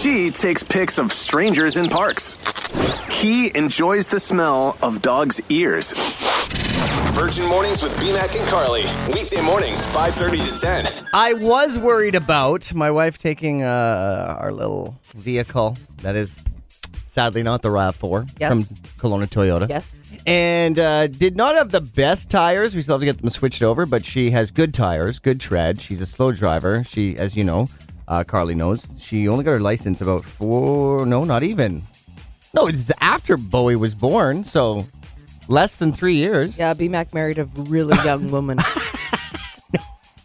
She takes pics of strangers in parks. He enjoys the smell of dogs' ears. Virgin Mornings with BMAC and Carly. Weekday mornings, 5.30 to 10. I was worried about my wife taking uh, our little vehicle that is sadly not the RAV4 Yes. from Kelowna Toyota. Yes. And uh, did not have the best tires. We still have to get them switched over, but she has good tires, good tread. She's a slow driver. She, as you know, uh, Carly knows, she only got her license about four, no, not even. No, it's after Bowie was born, so less than three years. Yeah, B Mac married a really young woman.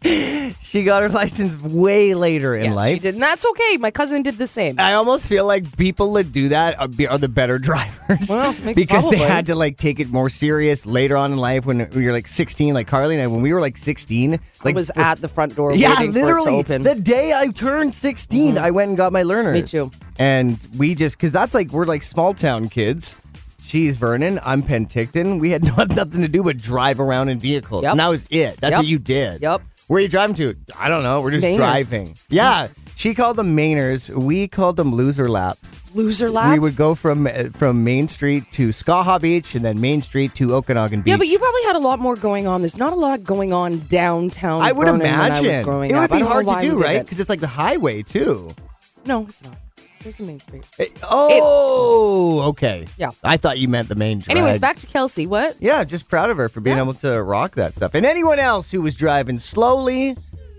She got her license way later in yeah, life. she did, and that's okay. My cousin did the same. I almost feel like people that do that are, be- are the better drivers. Well, maybe- because they probably. had to like take it more serious later on in life when you're like 16. Like Carly and I, when we were like 16, I like was at the front door yeah, waiting literally for it to open. the day I turned 16, mm-hmm. I went and got my learners. Me too. And we just because that's like we're like small town kids. She's Vernon. I'm Penticton. We had no, nothing to do but drive around in vehicles. Yep. And that was it. That's Yep. what you did. Yep. Where are you driving to? I don't know. We're just Mainers. driving. Yeah. She called them Mainers. We called them loser laps. Loser laps. We would go from uh, from Main Street to Skaha Beach and then Main Street to Okanagan Beach. Yeah, but you probably had a lot more going on. There's not a lot going on downtown. I would Vernon when imagine I was growing it would up. Be hard to do, right? it. Because it's like the highway too. No, it's not. There's the main street. Oh, okay. Yeah. I thought you meant the main drag. Anyways, back to Kelsey. What? Yeah, just proud of her for being Yeah. able to rock that stuff. And anyone else who was driving slowly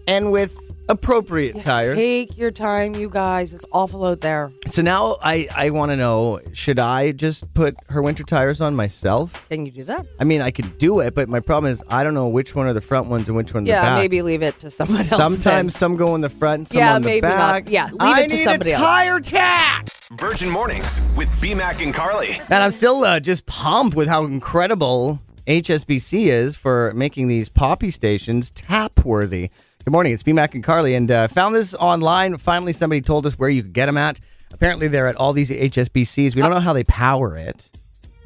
and with appropriate tires. Take your time, you guys. It's awful out there. So now I, I want to know should I just put her winter tires on myself? Can you do that? I mean, I could do it, but my problem is I don't know which one are the front ones and which one the back. Yeah, maybe leave it to someone else. Sometimes then. some go in the front, some Yeah, on the maybe not. Yeah, leave I it to need somebody a else. tire tax. Virgin Mornings with BMAC and Carly. And I'm still uh, just pumped with how incredible HSBC is for making these poppy stations tap worthy. Good morning, it's BMAC and Carly, and uh, found this online. Finally, somebody told us where you could get them at. Apparently, they're at all these HSBCs. We don't know how they power it,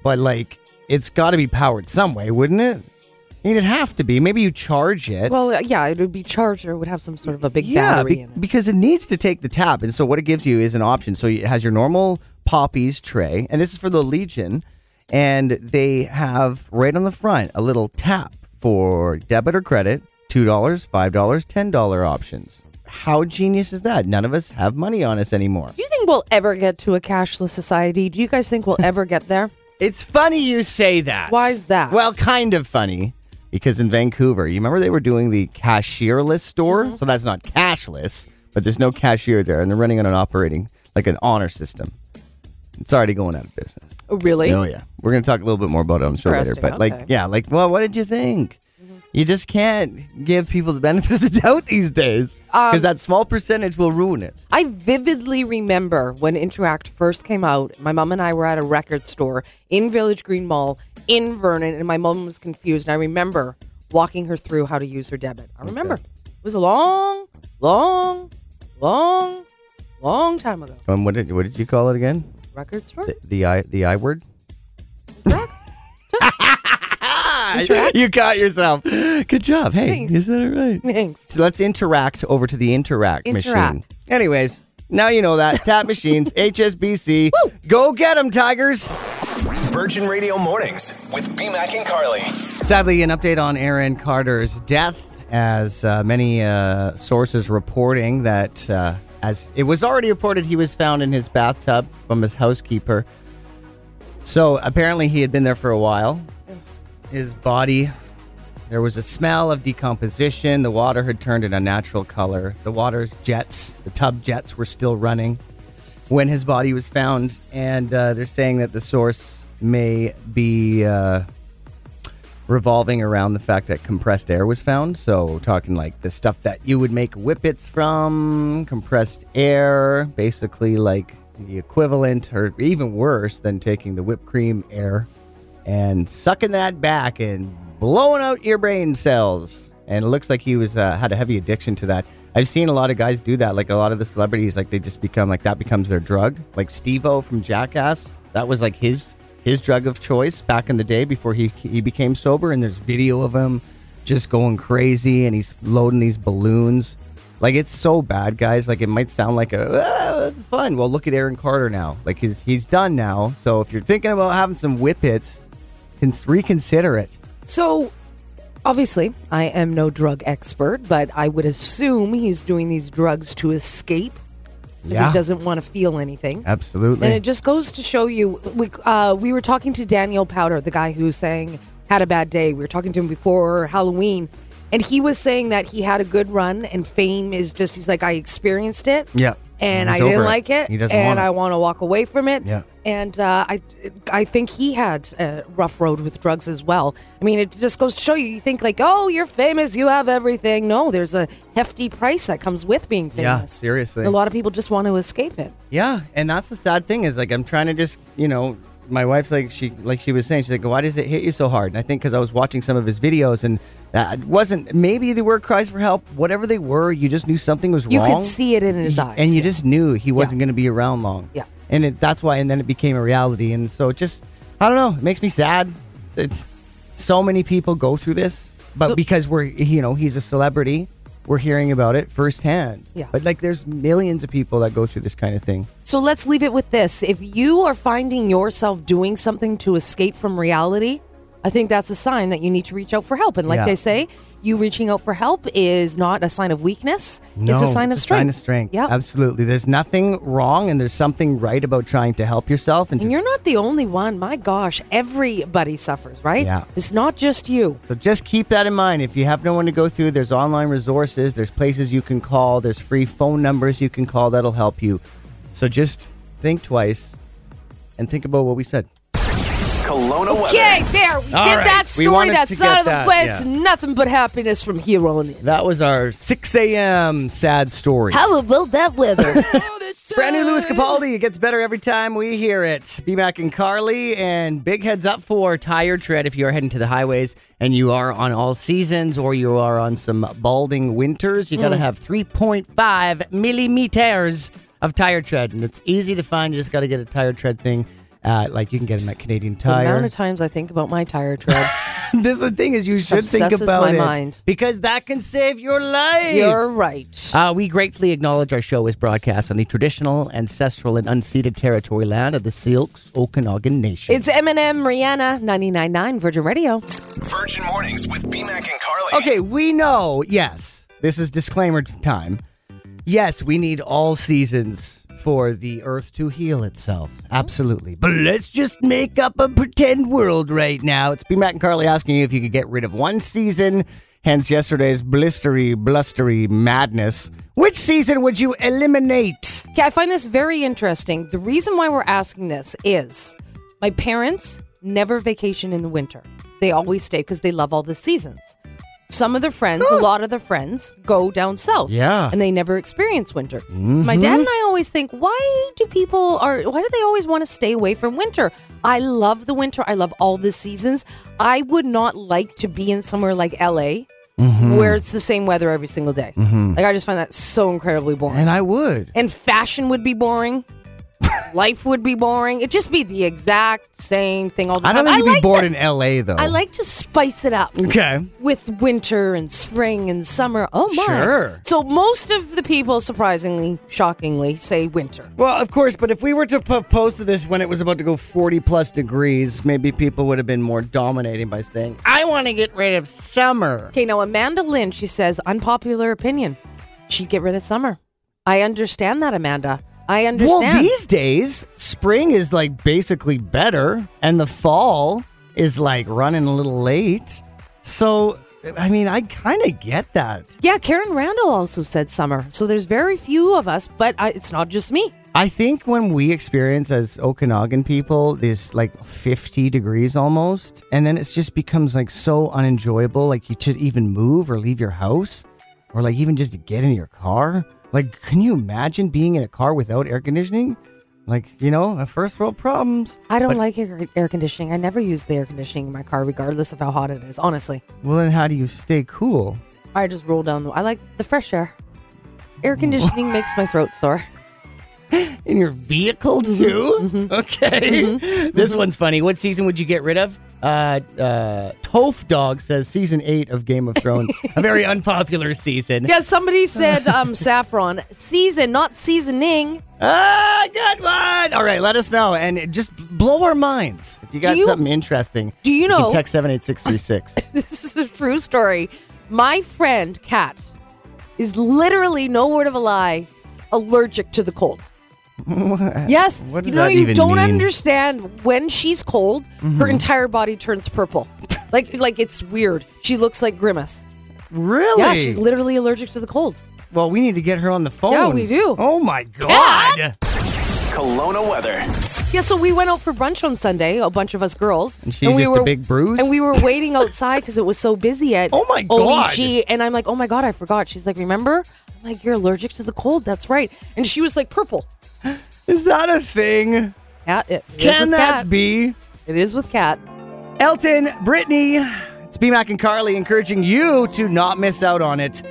but like it's got to be powered some way, wouldn't it? I mean, it'd have to be. Maybe you charge it. Well, uh, yeah, it would be charged or it would have some sort of a big Yeah, battery be- in it. because it needs to take the tap, and so what it gives you is an option. So it has your normal poppies tray, and this is for the Legion, and they have right on the front a little tap for debit or credit, two dollars, five dollars, ten dollar options. How genius is that? None of us have money on us anymore. Do you think we'll ever get to a cashless society? Do you guys think we'll ever get there? It's funny you say that. Why is that? Well, kind of funny because in Vancouver, you remember they were doing the cashierless store? Mm-hmm. So that's not cashless, but there's no cashier there and they're running on an operating like an honor system. It's already going out of business. Oh, really? Oh yeah. We're going to talk a little bit more about it on the show later, but like yeah, like well, what did you think? You just can't give people the benefit of the doubt these days because Um, that small percentage will ruin it. I vividly remember when Interact first came out. My mom and I were at a record store in Village Green Mall in Vernon, and my mom was confused. And I remember walking her through how to use her debit. I remember. It was a long, long, long, long time ago. Um, what did what did you call it again? Record store? The, the i the i word. you caught yourself. Good job. Hey, Thanks. you said it right. Thanks. So let's interact over to the interact, machine. Anyways, now you know that. Tap machines, HSBC. Go get them, Tigers. Virgin Radio Mornings with BMAC and Carly. Sadly, an update on Aaron Carter's death, as uh, many uh, sources reporting that, uh, as it was already reported, he was found in his bathtub from his housekeeper. So apparently, he had been there for a while. His body, there was a smell of decomposition. The water had turned an unnatural color. The water's jets, the tub jets, were still running when his body was found, and uh, they're saying that the source may be uh, revolving around the fact that compressed air was found. So, talking like the stuff that you would make whippets from, compressed air, basically like the equivalent or even worse than taking the whipped cream air and sucking that back and blowing out your brain cells. And it looks like he was uh, had a heavy addiction to that. I've seen a lot of guys do that. Like a lot of the celebrities, like they just become like that becomes their drug. Like Steve-O from Jackass, that was like his his drug of choice back in the day before he he became sober. And there's video of him just going crazy, and he's loading these balloons Like it's so bad, guys. Like it might sound like a ah, that's fun. Well, look at Aaron Carter now. Like he's he's done now. So if you're thinking about having some whippets, reconsider it. So, obviously, I am no drug expert, but I would assume he's doing these drugs to escape because Yeah. he doesn't want to feel anything. Absolutely. And it just goes to show you. We, uh, we were talking to Daniel Powter, the guy who sang "Had a Bad Day." We were talking to him before Halloween, and he was saying that he had a good run, and fame is just. He's like, I experienced it. Yeah. And He's I didn't it. like it, He doesn't and want. I want to walk away from it. Yeah. And uh, I, I think he had a rough road with drugs as well. I mean, it just goes to show you. You think like, oh, you're famous, you have everything. No, there's a hefty price that comes with being famous. Yeah, seriously. A lot of people just want to escape it. Yeah, and that's the sad thing is like I'm trying to just you know my wife's like she like she was saying she's like why does it hit you so hard? And I think because I was watching some of his videos and that wasn't maybe they were cries for help whatever they were you just knew something was You wrong. You could see it in his eyes, and you yeah. just knew he wasn't going to be around long. Yeah. And it, that's why and then it became a reality and so it just I don't know it makes me sad. It's so many people go through this, but So- because we're you know he's a celebrity. We're hearing about it firsthand. Yeah. But like there's millions of people that go through this kind of thing. So let's leave it with this. If you are finding yourself doing something to escape from reality, I think that's a sign that you need to reach out for help. And like Yeah. they say, you reaching out for help is not a sign of weakness. No, it's a sign of strength. sign of strength. Yeah. absolutely. There's nothing wrong, and there's something right about trying to help yourself. And, And to, you're not the only one. My gosh, everybody suffers, right? Yeah. It's not just you. so just keep that in mind. If you have no one to go through, there's online resources. There's places you can call. There's free phone numbers you can call that'll help you. So just think twice, and think about what we said. Kelowna weather. Okay, there. We All get right, that story. wanted That's out of the that, way. It's yeah. nothing but happiness from here on in. That was our 6 a.m. sad story. How about that weather? Brand new Lewis Capaldi. It gets better every time we hear it. Be back in Carly and big heads up for tire tread if you're heading to the highways and you are on all seasons or you are on some balding winters. You got to Mm. have 3.5 millimeters of tire tread, and it's easy to find. You just got to get a tire tread thing. Uh, like you can get them at Canadian Tire. the amount of times I think about my tire tread. this is the thing is you should think about my it mind. because that can save your life. You're right. Uh, we gratefully acknowledge our show is broadcast on the traditional, ancestral, and unceded territory land of the Syilx Okanagan Nation. It's Eminem, Rihanna, 99.9 Virgin Radio. Virgin Mornings with BMAC and Carly. okay, we know, yes, this is disclaimer time. Yes, we need all seasons for the earth to heal itself. Absolutely. But let's just make up a pretend world right now. It's B. Matt and Carly asking you if you could get rid of one season, hence yesterday's blistery, blustery madness. Which season would you eliminate? Okay, I find this very interesting. The reason why we're asking this is my parents never vacation in the winter. They always stay because they love all the seasons. Some of their friends, a lot of their friends, go down south. Yeah. And they never experience winter. My dad mm-hmm. and I always think, why do people are why do they always want to stay away from winter? I love the winter. I love all the seasons. I would not like to be in somewhere like LA mm-hmm. where it's the same weather every single day. Mm-hmm. Like I just find that so incredibly boring. And I would. And fashion would be boring. Life would be boring. It'd just be the exact same thing all the time. I time. don't think you'd be like bored to, in LA though. I like to spice it up Okay. with winter and spring and summer. Oh my! Sure. So most of the people, surprisingly, shockingly, say winter. Well, of course, but if we were to po- post this when it was about to go 40 plus degrees, maybe people would have been more dominating by saying, I want to get rid of summer. Okay, now Amanda Lynn, she says, unpopular opinion. She'd get rid of summer. I understand that, Amanda. I understand. Well, these days, spring is like basically better, and the fall is like running a little late. So, I mean, I kind of get that. yeah, Karen Randall also said summer. So there's very few of us, but I, it's not just me. I think when we experience as Okanagan people this like 50 degrees almost, and then it just becomes like so unenjoyable, like you to even move or leave your house, or like even just to get in your car. Like, can you imagine being in a car without air conditioning? Like, you know, first world problems. I don't But- like air, air conditioning. I never use the air conditioning in my car, regardless of how hot it is. Honestly, Well, then how do you stay cool? I just roll down the. I like the fresh air. Air conditioning makes my throat sore. In your vehicle too? Mm-hmm. Mm-hmm. Okay. Mm-hmm. This one's funny. What season would you get rid of? Uh, uh, Toph Dog says season eight of Game of Thrones, a very unpopular season. Yeah, somebody said um, saffron season, not seasoning. Ah, good one. All right, let us know and just blow our minds if you got you- something interesting. do you know- can text seven eight six three six. this is a true story. My friend Kat is literally no word of a lie allergic to the cold. Yes, What does you know that you even don't mean? Mm-hmm. understand when she's cold, her entire body turns purple. like like it's weird. She looks like Grimace. Really? Yeah, she's literally allergic to the cold. well, we need to get her on the phone. Yeah, we do. Oh my god. Kelowna weather. Yeah, so we went out for brunch on Sunday, a bunch of us girls. And she's we just a big bruise? And we were waiting outside because it was so busy at Oh my God. OEG. And I'm like, oh my God, I forgot. She's like, remember? I'm like, you're allergic to the cold. That's right. And she was like, purple. Is that a thing? Cat, it, it is Can with that Kat. be? It is with Cat. Elton, Britney, it's B Mac and Carly encouraging you to not miss out on it.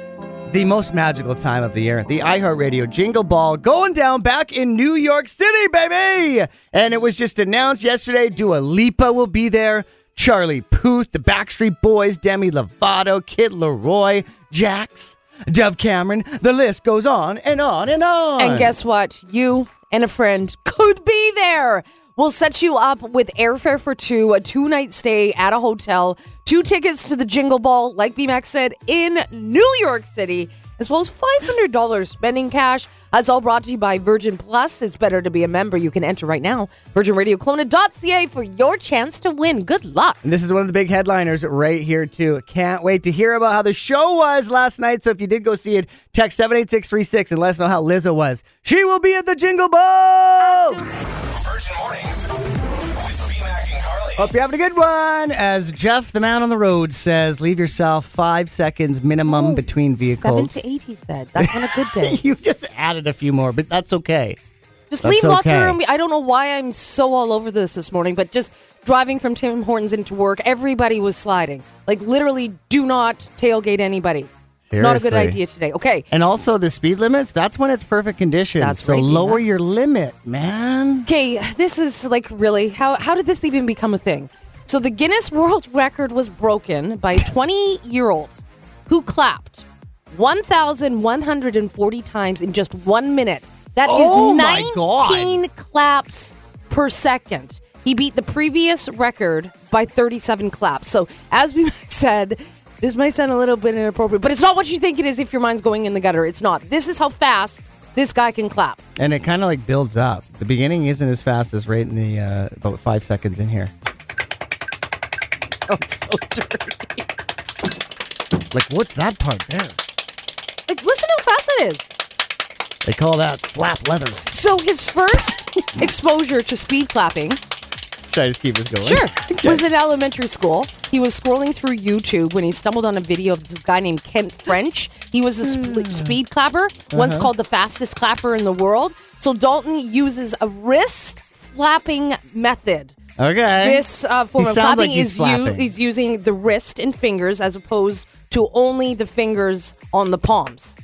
The most magical time of the year, the iHeartRadio Jingle Ball going down back in New York City, baby! And it was just announced yesterday Dua Lipa will be there, Charlie Puth, the Backstreet Boys, Demi Lovato, Kid LAROI, Jax, Dove Cameron. The list goes on and on and on. And guess what? You and a friend could be there. We'll set you up with airfare for two, a two night stay at a hotel, two tickets to the Jingle Ball, like BMAX said, in New York City, as well as $500 spending cash. That's all brought to you by Virgin Plus. It's better to be a member. You can enter right now. VirginRadioKelowna.ca for your chance to win. Good luck. And this is one of the big headliners right here, too. Can't wait to hear about how the show was last night. So if you did go see it, text 78636 and let us know how Lizzo was. She will be at the Jingle Ball! Virgin Mornings with B-Mac and Carly. Hope you're having a good one. As Jeff, the man on the road, says, leave yourself five seconds minimum between vehicles. Seven to eight, he said. That's on a good day. you just added a few more, but that's okay. Just That's leave lots okay. of room. I don't know why I'm so all over this this morning, but just driving from Tim Hortons into work, everybody was sliding. Like literally, do not tailgate anybody. It's not a good idea today. Okay, And also the speed limits, that's when it's perfect conditions. That's so right, lower your limit, man. okay. This is like really how how did this even become a thing? So the Guinness World Record was broken by a 20 year old who clapped 1,140 times in just one minute. That is Oh my 19 claps per second. He beat the previous record by 37 claps. So, as we said, this might sound a little bit inappropriate, but it's not what you think it is if your mind's going in the gutter. It's not. This is how fast this guy can clap. And it kind of like builds up. The beginning isn't as fast as right in the uh, about five seconds in here. Sounds so dirty. Like, what's that part there? Like, listen how fast it is. They call that slap leather. So, his first exposure to speed clapping Should I just keep this going? Sure. Okay. Was in elementary school. He was scrolling through YouTube when he stumbled on a video of this guy named Kent French. He was a sp- speed clapper, once called the fastest clapper in the world. So Dalton uses a wrist flapping method. Okay. This uh, form He of sounds clapping like he's is u- flapping. he's using the wrist and fingers as opposed to only the fingers on the palms.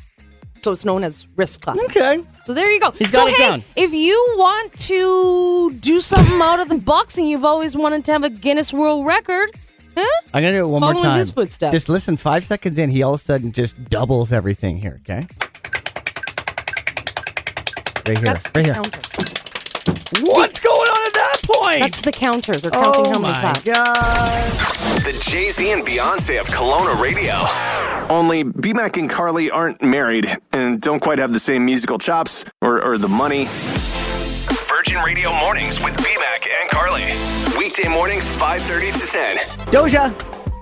So it's known as wrist clapping. Okay. So there you go. He's so got it hey, down. if you want to do something out of the box and you've always wanted to have a Guinness World Record? I'm gonna do it one Follow more in time. his footsteps. Just listen. Five seconds in, he all of a sudden just doubles everything here. Okay. Right here. That's right the here. counter. What's going on at that point? That's the counter. They're counting oh how many oh my claps. god. The Jay Z and Beyonce of Kelowna Radio. Only B Mac and Carly aren't married and don't quite have the same musical chops or, or the money. Virgin Radio Mornings with B Mac and Carly. Weekday mornings, 5:30 to 10. Doja.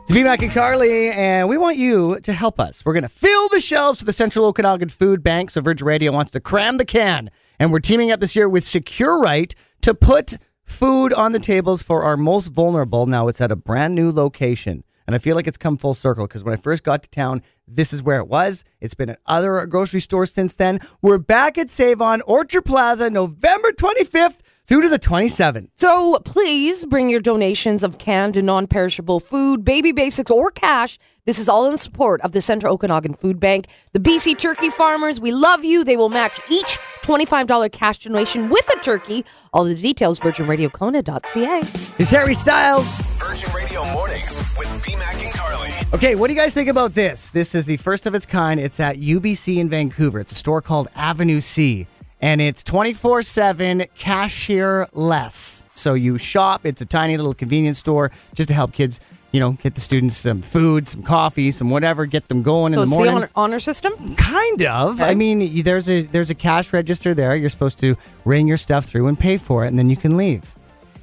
It's B Mac and Carly, and we want you to help us. We're going to fill the shelves for the Central Okanagan Food Bank. So Virgin Radio wants to cram the can. And we're teaming up this year with Secure Right to put food on the tables for our most vulnerable. Now it's at a brand new location. And I feel like it's come full circle because when I first got to town, this is where it was. It's been at other grocery stores since then. We're back at Save On Orchard Plaza November 25th through to the 27th. So please bring your donations of canned and non-perishable food, baby basics, or cash. This is all in support of the Central Okanagan Food Bank. The BC turkey farmers, we love you. They will match each $25 cash donation with a turkey. All the details, virginradiokelowna.ca. It's Harry Styles. Virgin Radio Mornings with BMAC and Carly. Okay, what do you guys think about this? This is the first of its kind. It's at UBC in Vancouver. It's a store called Avenue C, and it's 24 7 cashier less. So you shop, it's a tiny little convenience store just to help kids, you know, get the students some food, some coffee, some whatever, get them going So in it's the the honor, honor system? Kind of. I mean, there's a there's a cash register there. You're supposed to ring your stuff through and pay for it, and then you can leave.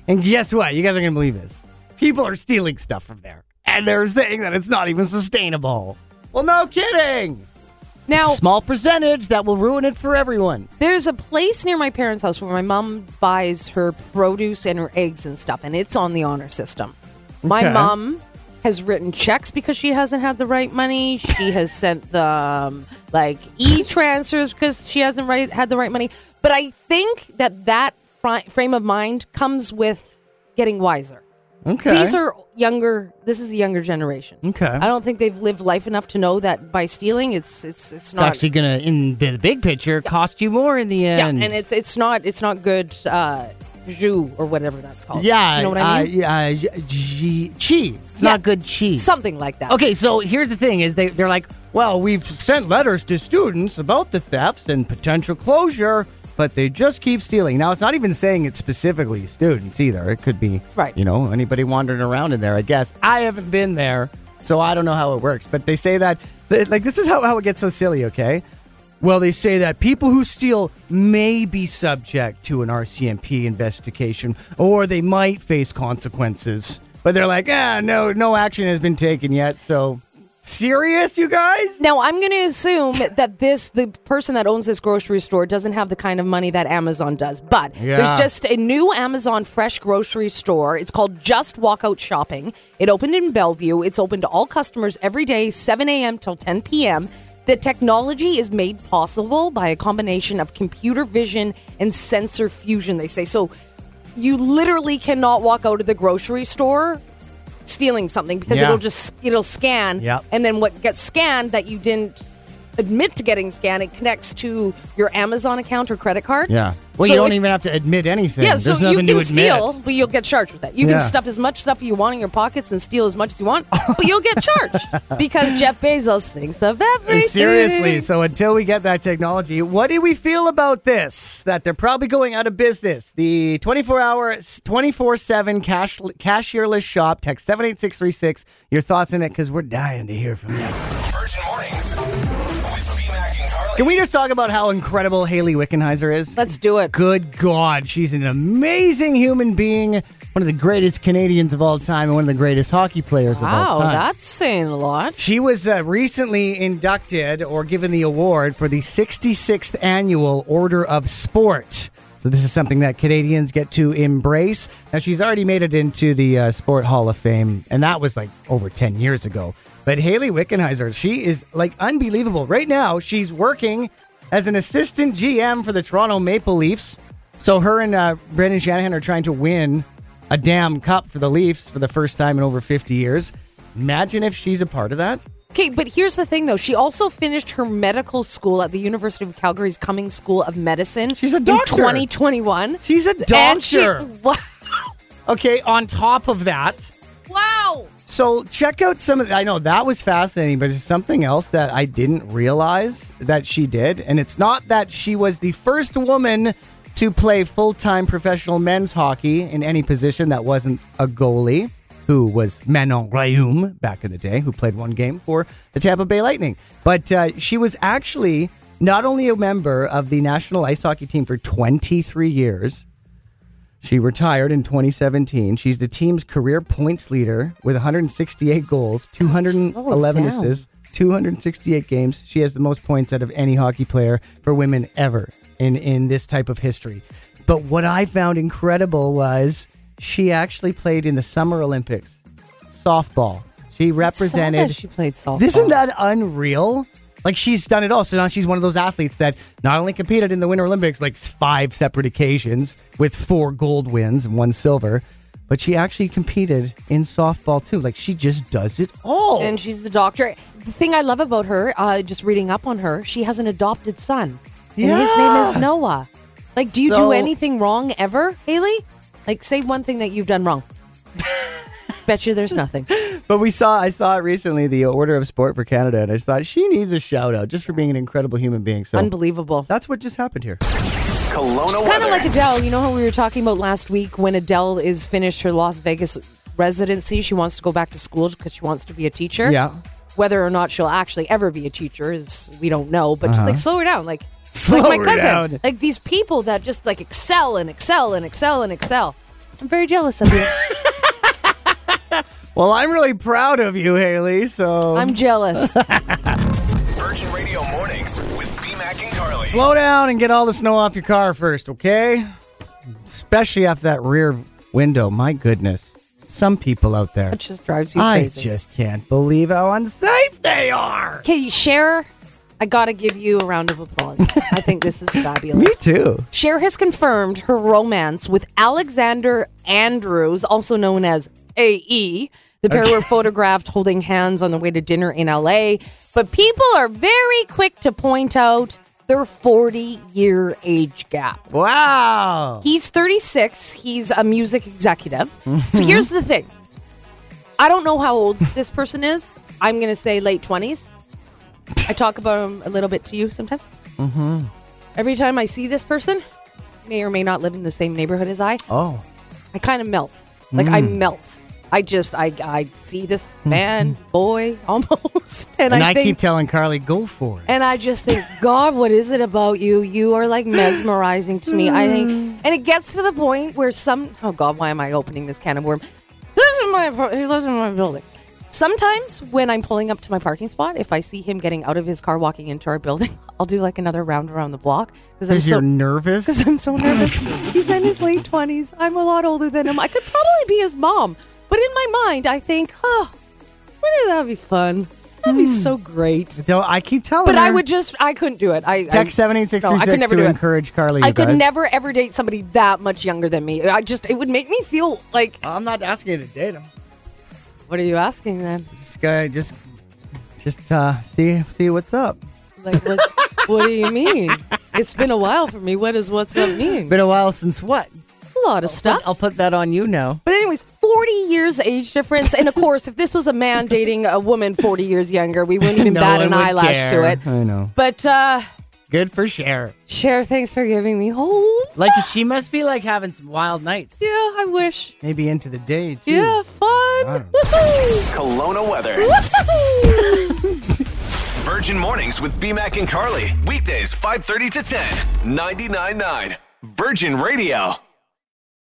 And guess what? You guys are gonna believe this. People are stealing stuff from there, and they're saying that it's not even sustainable. Well, no kidding. Now, Small percentage that will ruin it for everyone. There's a place near my parents' house where my mom buys her produce and her eggs and stuff, and it's on the honor system. My Okay. mom has written checks because she hasn't had the right money. She has sent the um, like e transfers because she hasn't right, had the right money. But I think that that fri- frame of mind comes with getting wiser. Okay. These are younger. This is a younger generation. Okay. I don't think they've lived life enough to know that by stealing, it's it's it's it's not actually gonna, in the big picture, cost you more in the yeah, end. and it's it's not it's not good uh jus or whatever that's called. yeah, you know what I mean? Uh, yeah, g- g- chi. It's Yeah. not good chi. Something like that. Okay, so here's the thing: is they they're like, well, we've sent letters to students about the thefts and potential closure, but they just keep stealing. Now, it's not even saying it's specifically students either. It could be, Right. You know, anybody wandering around in there. I guess I haven't been there, so I don't know how it works. But they say that, that like, this is how how it gets so silly. Okay. Well, they say that people who steal may be subject to an RCMP investigation, or they might face consequences. But they're like, ah, no, no action has been taken yet. So, serious, you guys? Now I'm going to assume that this the person that owns this grocery store doesn't have the kind of money that Amazon does. But Yeah. there's just a new Amazon fresh grocery store. It's called Just Walkout Shopping. It opened in Bellevue. It's open to all customers every day, 7 a.m. till 10 p.m. The technology is made possible by a combination of computer vision and sensor fusion. They say so. You literally cannot walk out of the grocery store stealing something because Yeah. it'll just it'll scan Yep. and then what gets scanned that you didn't admit to getting scanned it connects to your amazon account or credit card Yeah. Well, So you don't if- even have to admit anything. yeah There's so you can to admit. steal but you'll get charged with that you Yeah. can stuff as much stuff you want in your pockets and steal as much as you want but you'll get charged because jeff bezos thinks of everything Seriously. So until we get that technology, what do we feel about this? That they're probably going out of business. The 24 hour, 24 7 cash, cashierless shop. Text 78636. Your thoughts on it because we're dying to hear from you. Virgin Mornings Can we just talk about how incredible Hayley Wickenheiser is? let's do it Good God, she's an amazing human being, one of the greatest Canadians of all time, and one of the greatest hockey players of all wow time. that's saying a lot She was uh, recently inducted or given the award for the 66th annual Order of Sport. So this is something that Canadians get to embrace. Now she's already made it into the uh, Sport Hall of Fame, and that was like over 10 years ago. But Hayley Wickenheiser, she is like unbelievable. Right now, she's working as an assistant GM for the Toronto Maple Leafs. So her and uh, Brendan Shanahan are trying to win a damn cup for the Leafs for the first time in over 50 years. Imagine if she's a part of that. Okay, but here's the thing though. She also finished her medical school at the University of Calgary's Cummings School of Medicine. She's a in doctor. 2021. She's a And she- doctor. wow. Okay, on top of that. So check out some of I know that was fascinating, but it's something else that I didn't realize that she did. And it's not that she was the first woman to play full time professional men's hockey in any position that wasn't a goalie, who was Manon Rhéaume back in the day, who played one game for the Tampa Bay Lightning. But uh, she was actually not only a member of the national ice hockey team for 23 years, She retired in 2017. She's the team's career points leader with 168 goals, 211 assists, 268 games. She has the most points out of any hockey player for women ever in, in this type of history. But what I found incredible was she actually played in the Summer Olympics softball. She represented. she played softball. Isn't that unreal? Like she's done it all. So now she's one of those athletes that not only competed in the Winter Olympics like five separate occasions with four gold wins and one silver, but she actually competed in softball too. Like she just does it all. And she's a doctor. The thing I love about her, uh, just reading up on her, she has an adopted son. and his name is Noah. Like, do you So- do anything wrong ever, Hayley? Like, say one thing that you've done wrong. Bet you there's nothing. But we saw, I saw it recently, the Order of Sport for Canada, and I just thought she needs a shout out just for being an incredible human being. So Unbelievable. that's what just happened here. Kelowna It's kind of like Adele. You know how we were talking about last week when Adele is finished her Las Vegas residency? She wants to go back to school because she wants to be a teacher. Yeah. Whether or not she'll actually ever be a teacher is we don't know. But just like slow her down, like it's like Uh-huh. Slow my cousin, down. like these people that just like excel and excel and excel and excel. I'm very jealous of you. Well, I'm really proud of you, Hayley. So I'm jealous. Virgin Radio mornings with BMAC and Carly. slow down and get all the snow off your car first, okay? Especially after that rear window. My goodness. Some people out there. It just drives you I crazy. just can't believe how unsafe they are. Okay, Cher, I gotta give you a round of applause. I think this is fabulous. Me too. Cher has confirmed her romance with Alexander Andrews, also known as AE. The pair were photographed holding hands on the way to dinner in LA, but people are very quick to point out their 40 year age gap. Wow. He's 36, he's a music executive. So here's the thing I don't know how old this person is. I'm going to say late 20s. I talk about him a little bit to you sometimes. Mm-hmm. Every time I see this person, may or may not live in the same neighborhood as I, Oh. I kind of melt. Like I melt. I just I I see this mm-hmm. man, boy, almost, and, And I, I, think, keep telling Carly, go for it. and I just think, God, what is it about you? You are like mesmerizing to me. I think, and it gets to the point where some, oh God, why am I opening this can of worm? He lives in my, he lives in my building. Sometimes when I'm pulling up to my parking spot, if I see him getting out of his car, walking into our building, I'll do like another round around the block because I'm so you're nervous. because I'm so nervous. He's in his late twenties. I'm a lot older than him. I could probably be his mom, but in my mind, I think, oh, wouldn't that be fun? That'd be so great. Don't, I keep telling But her. I would just, I couldn't do it. I text I, seven eight six no, two I could six never to do it. encourage Carly. I you could guys. never ever date somebody that much younger than me. I just, it would make me feel like. I'm not asking you to date him. What are you asking then? Just guy, just, just uh, see see what's up. Like, what's, what do you mean? It's been a while for me. What does what's up mean? Been a while since what? a lot of stuff. I'll put that on you now. But anyways, 40 years age difference. And of course, if this was a man dating a woman 40 years younger, we wouldn't even No bat an eyelash care. to it. I know. But uh Good for Cher. Cher, thanks for giving me hope. Like she must be like having some wild nights. Yeah, I wish. Maybe into the day too. Yeah, fun. don't Woohoo! Kelowna weather. Woohoo! Virgin mornings with BMAC and Carly. Weekdays 5:30 to 10. 99.9 Virgin Radio.